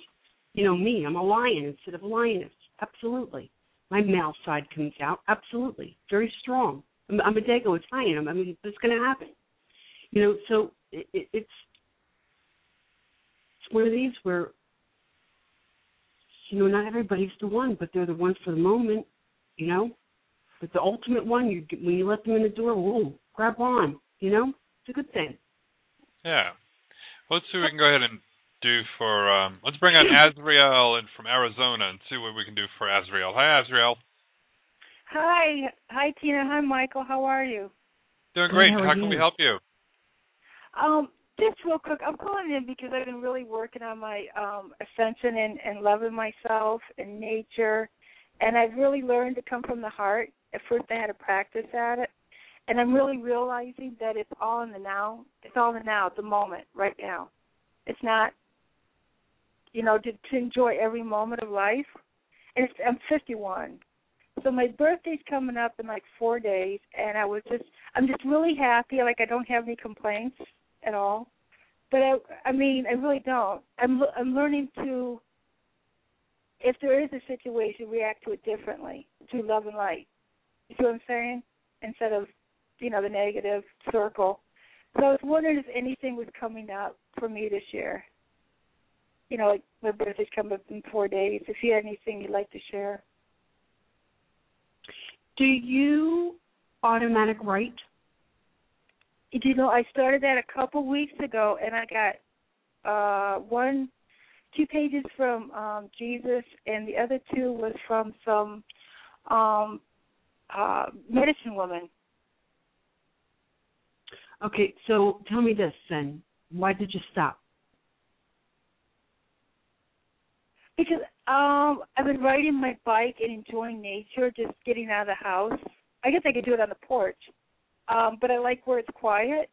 you know, me, I'm a lion instead of a lioness. Absolutely. My male side comes out. Absolutely. Very strong. I'm, I'm a Dago Italian. I mean, it's going to happen. You know, so it, it, it's it's one of these where you know not everybody's the one, but they're the one for the moment. You know, but the ultimate one, you when you let them in the door, whoa, grab on. You know, it's a good thing. Yeah. Well, let's see what we can go ahead and do for. Um, let's bring on Azriel in from Arizona and see what we can do for Azriel. Hi, Azriel. Hi, hi Tina. Hi Michael. How are you? Doing great. How How can you? we help you? Um, just real quick, I'm calling in because I've been really working on my um ascension and, and loving myself and nature, and I've really learned to come from the heart. At first, I had to practice at it, and I'm really realizing that it's all in the now. It's all in the now, the moment, right now. It's not, you know, to, to enjoy every moment of life. And it's, I'm 51, so my birthday's coming up in like four days, and I was just, I'm just really happy. Like I don't have any complaints at all. But I, I mean, I really don't. I'm, I'm learning to, if there is a situation, react to it differently, to love and light. You see what I'm saying? Instead of, you know, the negative circle. So I was wondering if anything was coming up for me this year. You know, like my birthday's coming up in four days. If you had anything you'd like to share. Do you automatic write? You know, I started that a couple weeks ago, and I got uh one, two pages from um Jesus, and the other two was from some um uh medicine woman. Okay, so tell me this then. Why did you stop? Because um I've been riding my bike and enjoying nature, just getting out of the house. I guess I could do it on the porch, um, but I like where it's quiet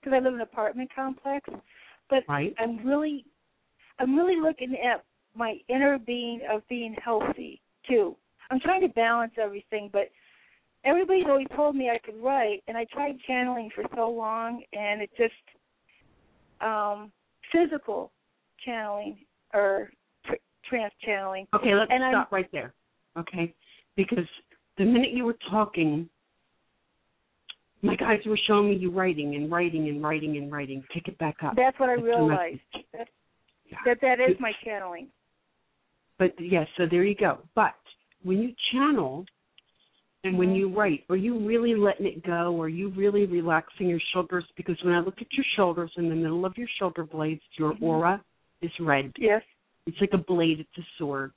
because I live in an apartment complex. But Right. I'm really, I'm really looking at my inner being of being healthy too. I'm trying to balance everything, but everybody's always told me I could write, and I tried channeling for so long, and it just um physical channeling or tr- trance channeling. Okay, let's And I'm- stop right there. Okay? Because the minute you were talking, my guys were showing me you writing and writing and writing and writing. Pick it back up. That's what I That's realized. That Yeah. that, that is my channeling. But yes, so there you go. But when you channel and when Mhm. you write, are you really letting it go? Are you really relaxing your shoulders? Because when I look at your shoulders, in the middle of your shoulder blades, your Mhm. aura is red. Yes. It's like a blade. It's a sword.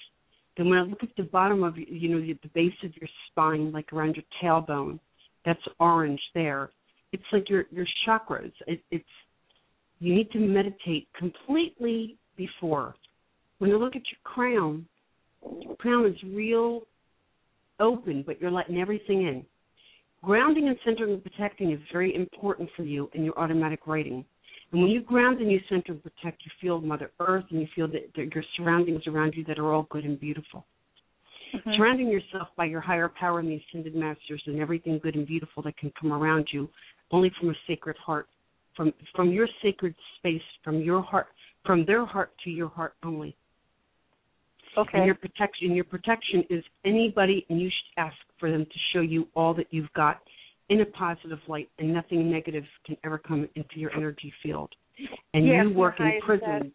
Then when I look at the bottom of you know the the base of your spine, like around your tailbone, that's orange there. It's like your your chakras. It, it's you need to meditate completely before. When you look at your crown, your crown is real open, but you're letting everything in. Grounding and centering and protecting is very important for you in your automatic writing. And when you ground and you center and protect, you feel Mother Earth and you feel that, that your surroundings around you that are all good and beautiful. Mhm. Surrounding yourself by your higher power and the ascended masters and everything good and beautiful that can come around you, only from a sacred heart, from from your sacred space, from your heart, from their heart to your heart only. Okay. And your protection, your protection is anybody, and you should ask for them to show you all that you've got in a positive light, and nothing negative can ever come into your energy field. And Yes, you work in prisms.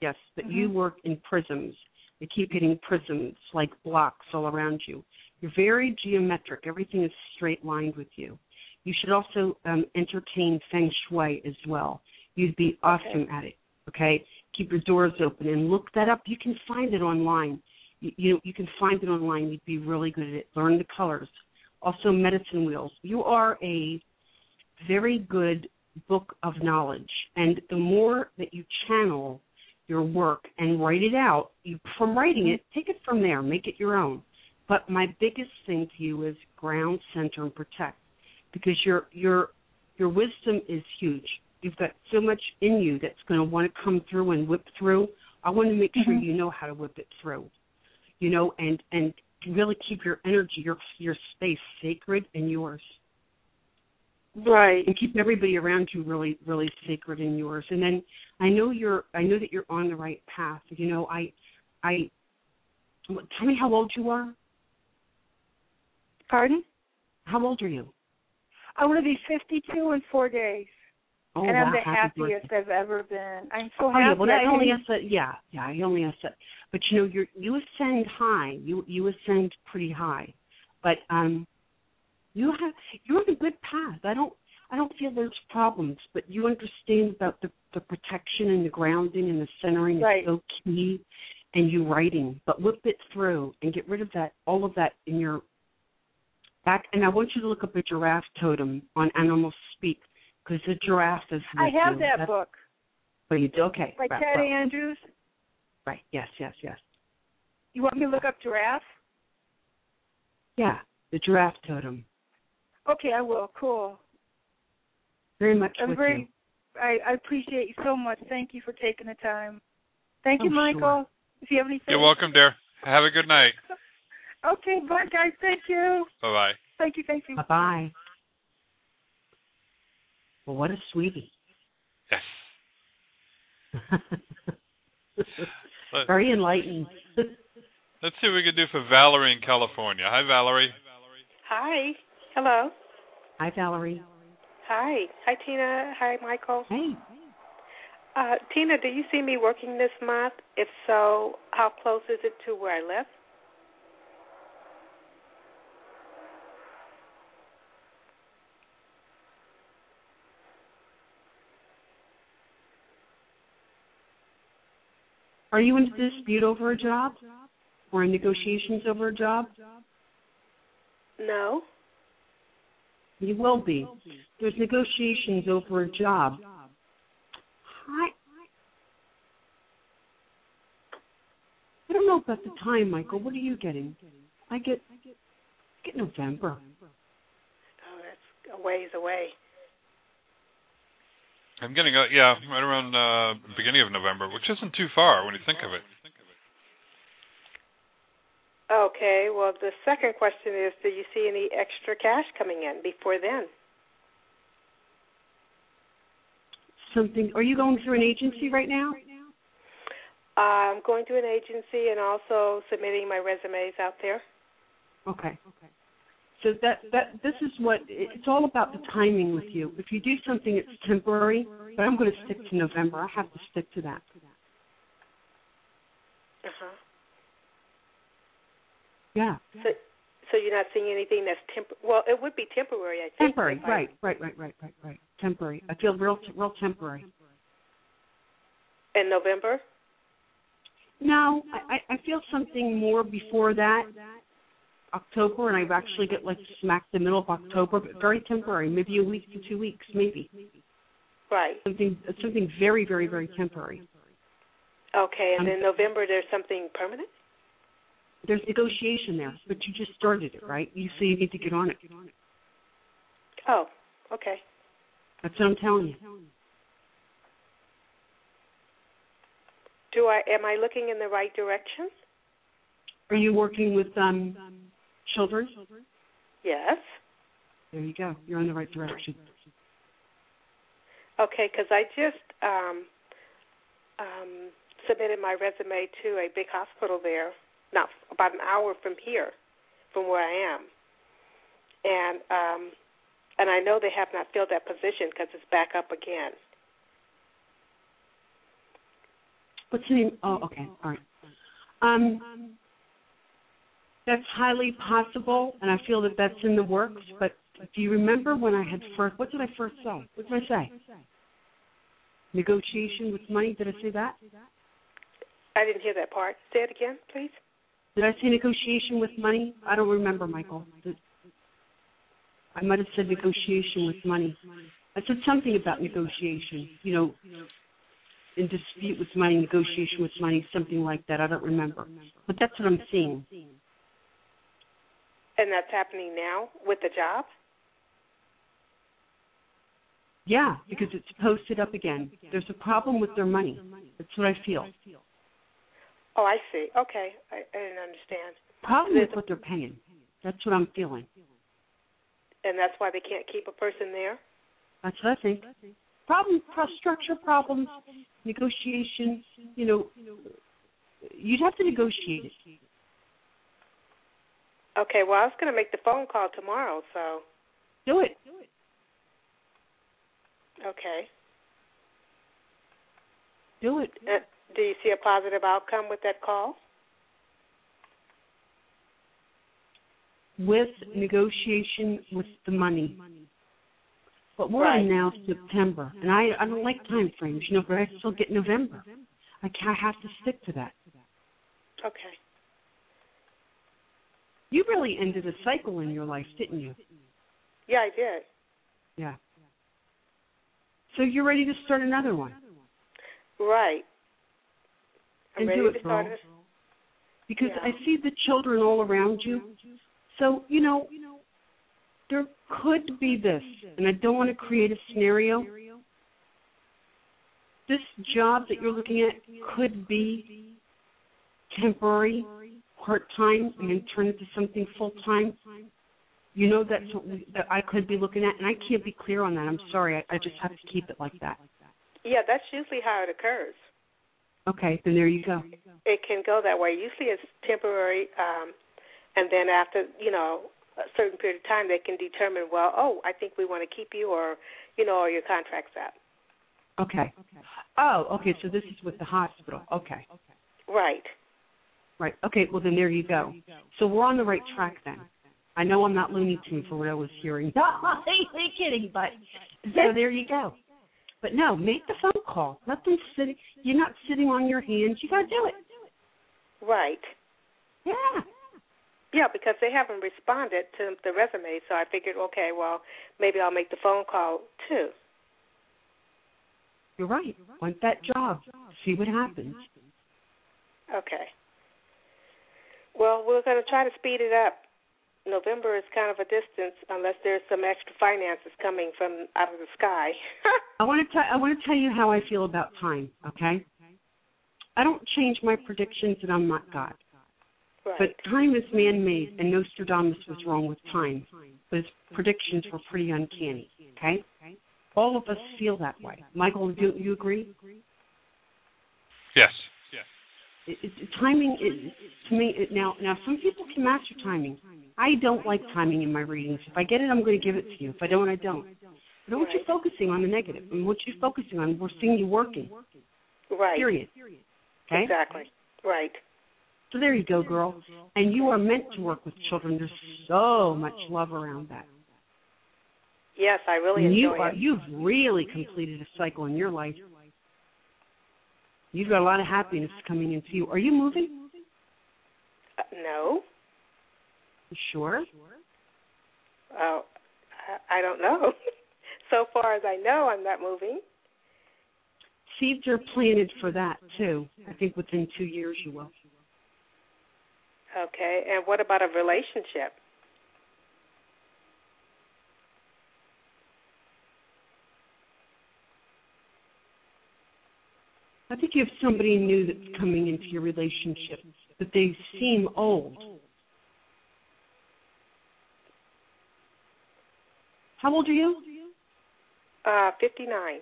Yes, but you Mhm. work in prisms. They keep hitting prisms like blocks all around you. You're very geometric. Everything is straight lined with you. You should also um, entertain feng shui as well. You'd be awesome at it. Okay, keep your doors open and look that up. You can find it online. You, you you can find it online. You'd be really good at it. Learn the colors. Also, medicine wheels. You are a very good book of knowledge, and the more that you channel your work and write it out, you from writing it, take it from there, make it your own. But my biggest thing to you is ground, center, and protect, because your your your wisdom is huge. You've got so much in you that's going to want to come through and whip through. I want to make sure Mhm. you know how to whip it through, you know, and and really keep your energy, your your space sacred and yours. Right. and keep everybody around you really really sacred in yours and then i know you're i know that you're on the right path you know i i tell me how old you are Pardon? how old are you I want to be 52 in four days, oh and I'm the happy happiest birthday. I've ever been. I'm so oh happy. yeah well I only has that yeah yeah i only has that but you know you're you ascend high you you ascend pretty high but um you have you're on a good path i don't I don't feel there's problems, but you understand about the, the protection and the grounding and the centering Right. is so key, and you writing. But whip it through and get rid of that, all of that in your back. And I want you to look up a giraffe totem on Animal Speak because the giraffe is. I have you. that That's- book Oh, you do? Okay. by right, Ted well, Andrews. right. Yes. Yes. Yes. You want me to look up giraffe? Yeah. The giraffe totem. Okay, I will. Cool. Very much I'm with very. you. I, I appreciate you so much. Thank you for taking the time. Thank you, Oh, Michael. sure. If you have anything. You're welcome, dear. Have a good night. [laughs] Okay, bye, guys. Thank you. Bye bye. Thank you. Thank you. Bye bye. Well, what a sweetie. Yes. [laughs] Very enlightened. [laughs] let's see what we can do for Valerie in California. Hi, Valerie. Hi. Hello. Hi, Valerie. Hi. Hi, Tina. Hi, Michael. Hey. Uh, Tina, do you see me working this month? If so, how close is it to where I live? Are you in dispute over a job? Or in negotiations over a job? No. You will be. There's negotiations over a job. I, I don't know about the time, Michael. What are you getting? I get I get November. Oh, that's a ways away. I'm getting, uh, yeah, right around uh, beginning of November, which isn't too far when you think of it. Okay. Well, the second question is, do you see any extra cash coming in before then? Something. Are you going through an agency right now? I'm going to an agency and also submitting my resumes out there. Okay. So that that this is what it's all about the timing with you. If you do something, it's temporary. But I'm going to stick to November. I have to stick to that. Uh huh. Yeah. So, so you're not seeing anything that's temp. Well, it would be temporary, I think. Temporary. Right. Right. Right. Right. Right. Right. Temporary. I feel real real temporary. In November. No, I I I feel something more before that. October, and I actually get like smack the middle of October, but very temporary. Maybe a week to two weeks, maybe Right. something something very very very temporary. Okay, and Um, then November there's something permanent. There's negotiation there, but you just started it, right? You say you need to get on it. Oh, okay. That's what I'm telling you. Do I am I looking in the right direction? Are you working with um children? Yes. There you go. You're in the right direction. Okay, because I just um, um, submitted my resume to a big hospital there, not about an hour from here, from where I am, and um, and I know they have not filled that position because it's back up again. What's the name? Oh, okay. All right. Um, that's highly possible, and I feel that that's in the works. But do you remember when I had first? What did I first say? What did I say? Negotiation with money. Did I say that? I didn't hear that part. Say it again, please. Did I say negotiation with money? I don't remember, Michael. Did- I might have said negotiation with money. I said something about negotiation. You know, in dispute with money, negotiation with money, something like that. I don't remember, but that's what I'm seeing. And that's happening now with the job. Yeah, because it's posted up again. There's a problem with their money. That's what I feel. Oh, I see. Okay, I, I didn't understand. Problem with what they're paying. That's what I'm feeling. And that's why they can't keep a person there. That's what I think. Problem, pro- structure problems, negotiation. You know, you'd have to negotiate it. Okay, well, I was going to make the phone call tomorrow, so Do it. Do it. okay. Do it. Uh, do you see a positive outcome with that call? With negotiation with the money. But we're Right. in now September, and I I don't like time frames, you know, but I still get November. I I have to stick to that. Okay. You really ended a cycle in your life, didn't you? Yeah, I did. Yeah. So you're ready to start another one. Right. I'm and do to it, start it. Because Yeah. I see the children all around you. So, you know, there could be this, and I don't want to create a scenario. This job that you're looking at could be temporary, part time, and then turn into something full time. You know that's what we, that I could be looking at, and I can't be clear on that. I'm sorry. I, I just have to keep it like that. Yeah, that's usually how it occurs. Okay, then there you go. It can go that way. Usually it's temporary, um, and then after, you know, a certain period of time, they can determine, well, oh, I think we want to keep you, or, you know, or your contract's up. Okay. Oh, okay. So this is with the hospital. Okay. Right. Right. Okay. Well, then there you go. So we're on the right track then. I know I'm not Looney Tune for what [laughs] I was hearing. No, I'm kidding, but so there you go. But no, make the phone call. Let them sit. You're not sitting on your hands. You got to do it. Right. Yeah. Yeah, because they haven't responded to the resume, so I figured, okay, well, maybe I'll make the phone call too. You're right. Want that job. See what happens. Okay. Well, we're going to try to speed it up. November is kind of a distance unless there's some extra finances coming from out of the sky. [laughs] I want to tell. I want to tell you how I feel about time. Okay. I don't change my predictions, and I'm not God. right. But time is man-made, and Nostradamus was wrong with time. But his predictions were pretty uncanny. Okay, all of us feel that way. Michael, do you agree? Yes. It, it, timing is to me it, now. Now, some people can master timing. I don't like timing in my readings. If I get it, I'm going to give it to you. If I don't, I don't. I don't want you focusing on the and what you're focusing on we're seeing you working. right. Period. Okay. Exactly. Right. So there you go, girl. And you are meant to work with children. There's so much love around that. Yes, I really And you are it. you've really completed a cycle in your life. You've got a lot of happiness coming into you. Are you moving? Uh, no. You sure? Oh, I, I don't know. [laughs] so far as I know, I'm not moving. Seeds are planted for that too. I think within two years you will. Okay. And what about a relationship? I think you have somebody new that's coming into your relationship, but they seem old. How old are you? Uh, 59.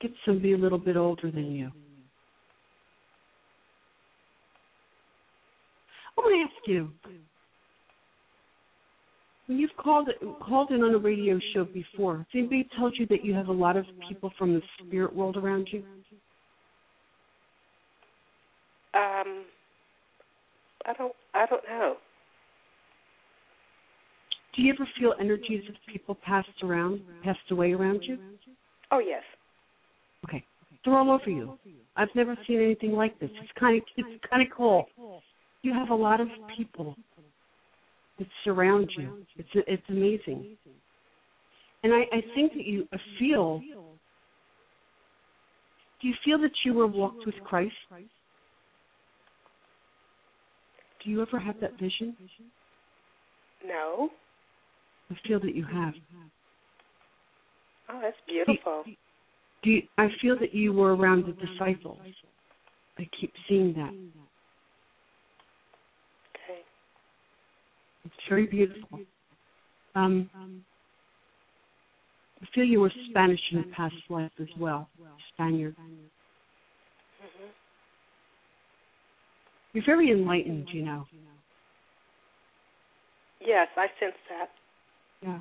Get somebody a little bit older than you. I want to ask you. You've called called in on a radio show before, has anybody told you that you have a lot of people from the spirit world around you? Um, I don't. I don't know. Do you ever feel energies of people passed around, passed away around you? Oh yes. Okay, they're all over you. I've never seen anything like this. It's kind of it's kind of cool. You have a lot of people that surround you. It's it's amazing, and I I think that you feel. Do you feel that you were walked with Christ? Do you ever have that vision? No. I feel that you have. Oh, that's beautiful. Do you, I feel that you were around the disciples? I keep seeing that. Very beautiful. Um, I feel you were Spanish in a past life as well, Spaniard. You're very enlightened, you know. Yes, I sense that. Yeah.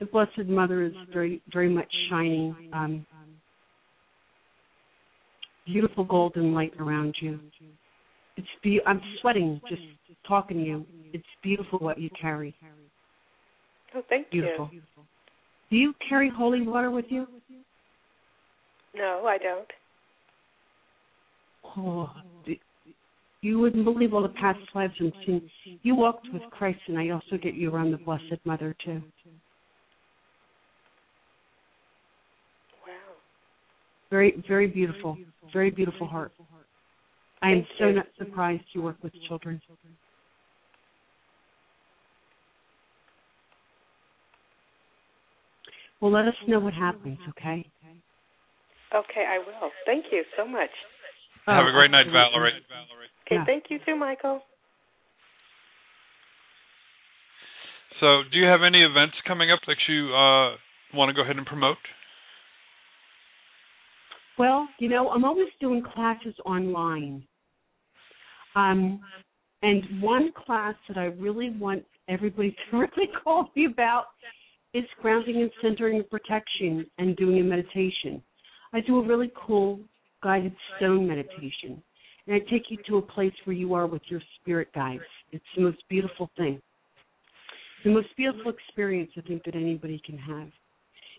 The Blessed Mother is very, very much shining. Um, beautiful golden light around you. It's be- I'm sweating just talking to you. It's beautiful what you carry. Oh, thank Beautiful. you. Beautiful. Do you carry holy water with you? No, I don't. Oh, you wouldn't believe all the past lives and seen. You walked with Christ, and I also get you around the Blessed Mother too. Wow. Very, very beautiful. Very beautiful heart. I am so not surprised you work with children. Well, let us know what happens, okay? Okay, I will. Thank you so much. Have Oh, a great night, absolutely. Valerie. Okay, Yeah. thank you too, Michael. So, do you have any events coming up that you uh, want to go ahead and promote? Well, you know, I'm always doing classes online. Um, and one class that I really want everybody [laughs] to really call me about is grounding and centering and protection and doing a meditation. I do a really cool guided stone meditation. And I take you to a place where you are with your spirit guides. It's the most beautiful thing. The most beautiful experience I think that anybody can have.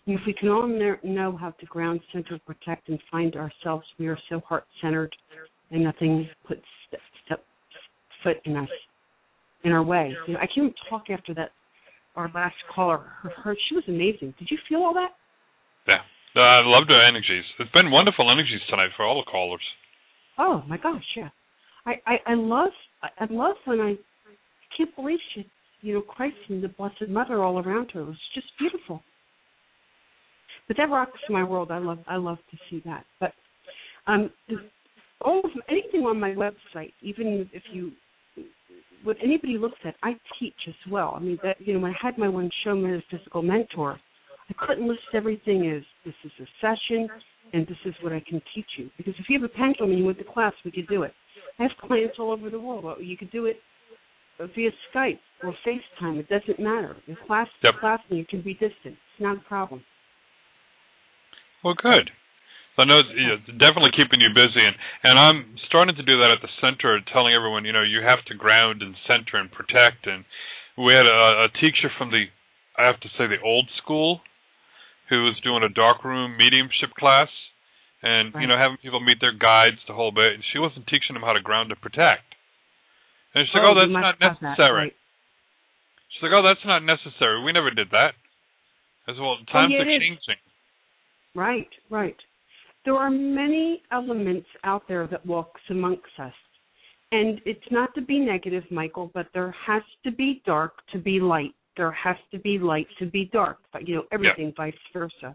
And if we can all know how to ground, center, protect, and find ourselves, we are so heart centered, and nothing puts step, step foot in us in our way. You know, I can't talk after that. Our last caller, her, her, she was amazing. Did you feel all that? Yeah. Uh, I loved the energies. It's been wonderful energies tonight for all the callers. Oh my gosh, yeah. I I, I love I, I love when I, I can't believe she, you know, Christ and the Blessed Mother all around her. It was just beautiful. But that rocks my world. I love I love to see that. But um, all of anything on my website, even if you what anybody looks at, I teach as well. I mean that you know when I had my one show metaphysical mentor, I couldn't list everything as this is a session and this is what I can teach you. Because if you have a pendulum and you went to class, we could do it. I have clients all over the world. You could do it via Skype or FaceTime. It doesn't matter. In class, Yep. class, and you can be distant. It's not a problem. Well, good. So I know it's, yeah, it's definitely keeping you busy, and and I'm starting to do that at the center, telling everyone, you know, you have to ground and center and protect. And we had a, a teacher from the, I have to say, the old school, who was doing a darkroom mediumship class, and you know, having people meet their guides the whole bit. And she wasn't teaching them how to ground and protect. And she's like, oh, oh you that's not have that, necessary. right. She's like, oh, that's not necessary. We never did that. As well, oh, times yeah, are changing. Right, right. There are many elements out there that walks amongst us. And it's not to be negative, Michael, but there has to be dark to be light. There has to be light to be dark. But you know, everything vice versa.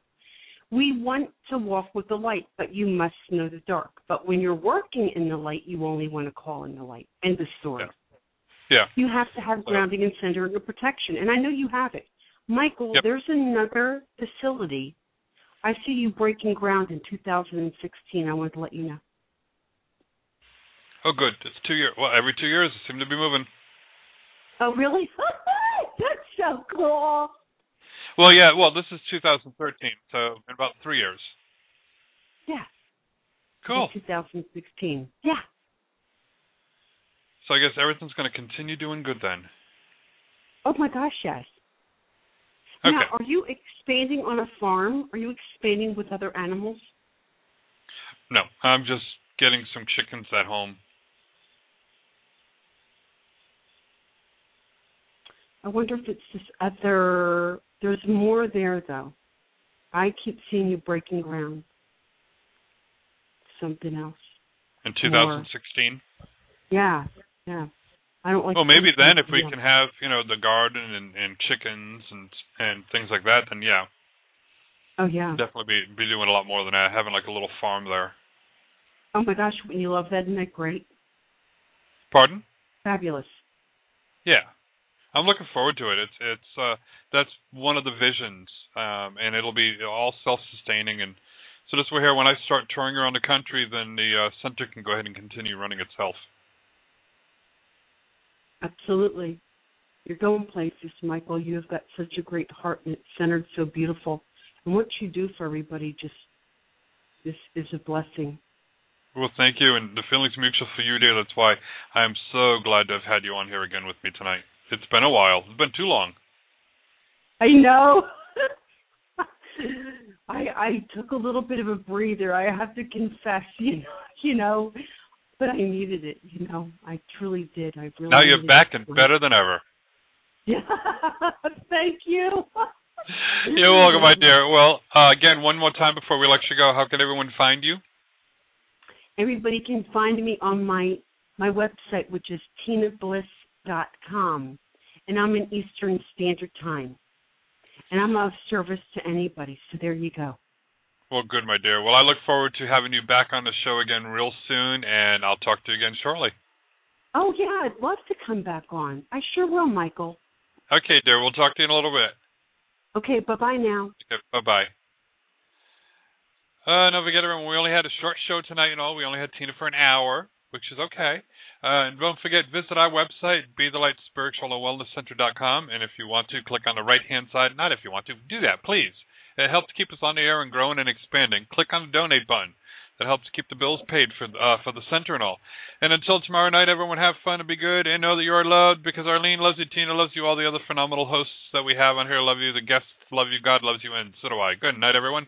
We want to walk with the light, but you must know the dark. But when you're working in the light, you only want to call in the light. and the story. Yeah. You have to have grounding and centering and protection. And I know you have it. Michael, Yep. there's another facility. I see you breaking ground in 2016. I wanted to let you know. Oh, good. It's two years. Well, every two years it seemed to be moving. Oh, really? [laughs] That's so cool. Well, yeah. Well, this is 2013, so in about three years. Yeah. Cool. 2016. Yeah. So I guess everything's going to continue doing good then. Oh my gosh, yes. Okay. Now, are you expanding on a farm? Are you expanding with other animals? No, I'm just getting some chickens at home. I wonder if it's this other. There's more there though. I keep seeing you breaking ground. Something else. In 2016. Yeah, yeah. I don't like. Well, maybe then if we can have you know the garden and and chickens and and things like that, then yeah, Oh yeah. definitely be be doing a lot more than that. Having like a little farm there. Oh my gosh, wouldn't you love that? Isn't that great? Pardon? Fabulous. Yeah, I'm looking forward to it. It's it's uh, that's one of the visions, um, and it'll be all self-sustaining. And so this way here, when I start touring around the country, then the uh, center can go ahead and continue running itself. Absolutely. You're going places, Michael. You have got such a great heart and it's centered so beautiful. And what you do for everybody just is is a blessing. Well, thank you, and the feeling's mutual for you, dear. That's why I am so glad to have had you on here again with me tonight. It's been a while. It's been too long. I know. [laughs] I I took a little bit of a breather. I have to confess, [laughs] you know, you know, but I needed it. You know, I truly did. I really. Now you're back and better than ever. Yeah. [laughs] Thank you. [laughs] You're welcome, my dear. Well, uh, again, one more time before we let you go, how can everyone find you? Everybody can find me on my my website, which is tinabliss.com, and I'm in Eastern Standard Time, and I'm of service to anybody. So there you go. Well, good, my dear. Well, I look forward to having you back on the show again real soon, and I'll talk to you again shortly. Oh yeah, I'd love to come back on. I sure will, Michael. Okay, dear. We'll talk to you in a little bit. Okay, bye bye now. Okay, bye bye. Uh, don't forget, everyone, we only had a short show tonight and all. We only had Tina for an hour, which is okay. Uh, and don't forget, visit our website, be the light spiritual and wellness center.com. And if you want to, click on the right hand side. Not if you want to, do that, please. It helps keep us on the air and growing and expanding. Click on the donate button. That helps keep the bills paid for uh, for the center and all. And until tomorrow night, everyone have fun and be good and know that you are loved because Arlene loves you, Tina loves you, all the other phenomenal hosts that we have on here love you, the guests love you, God loves you, and so do I. Good night, everyone.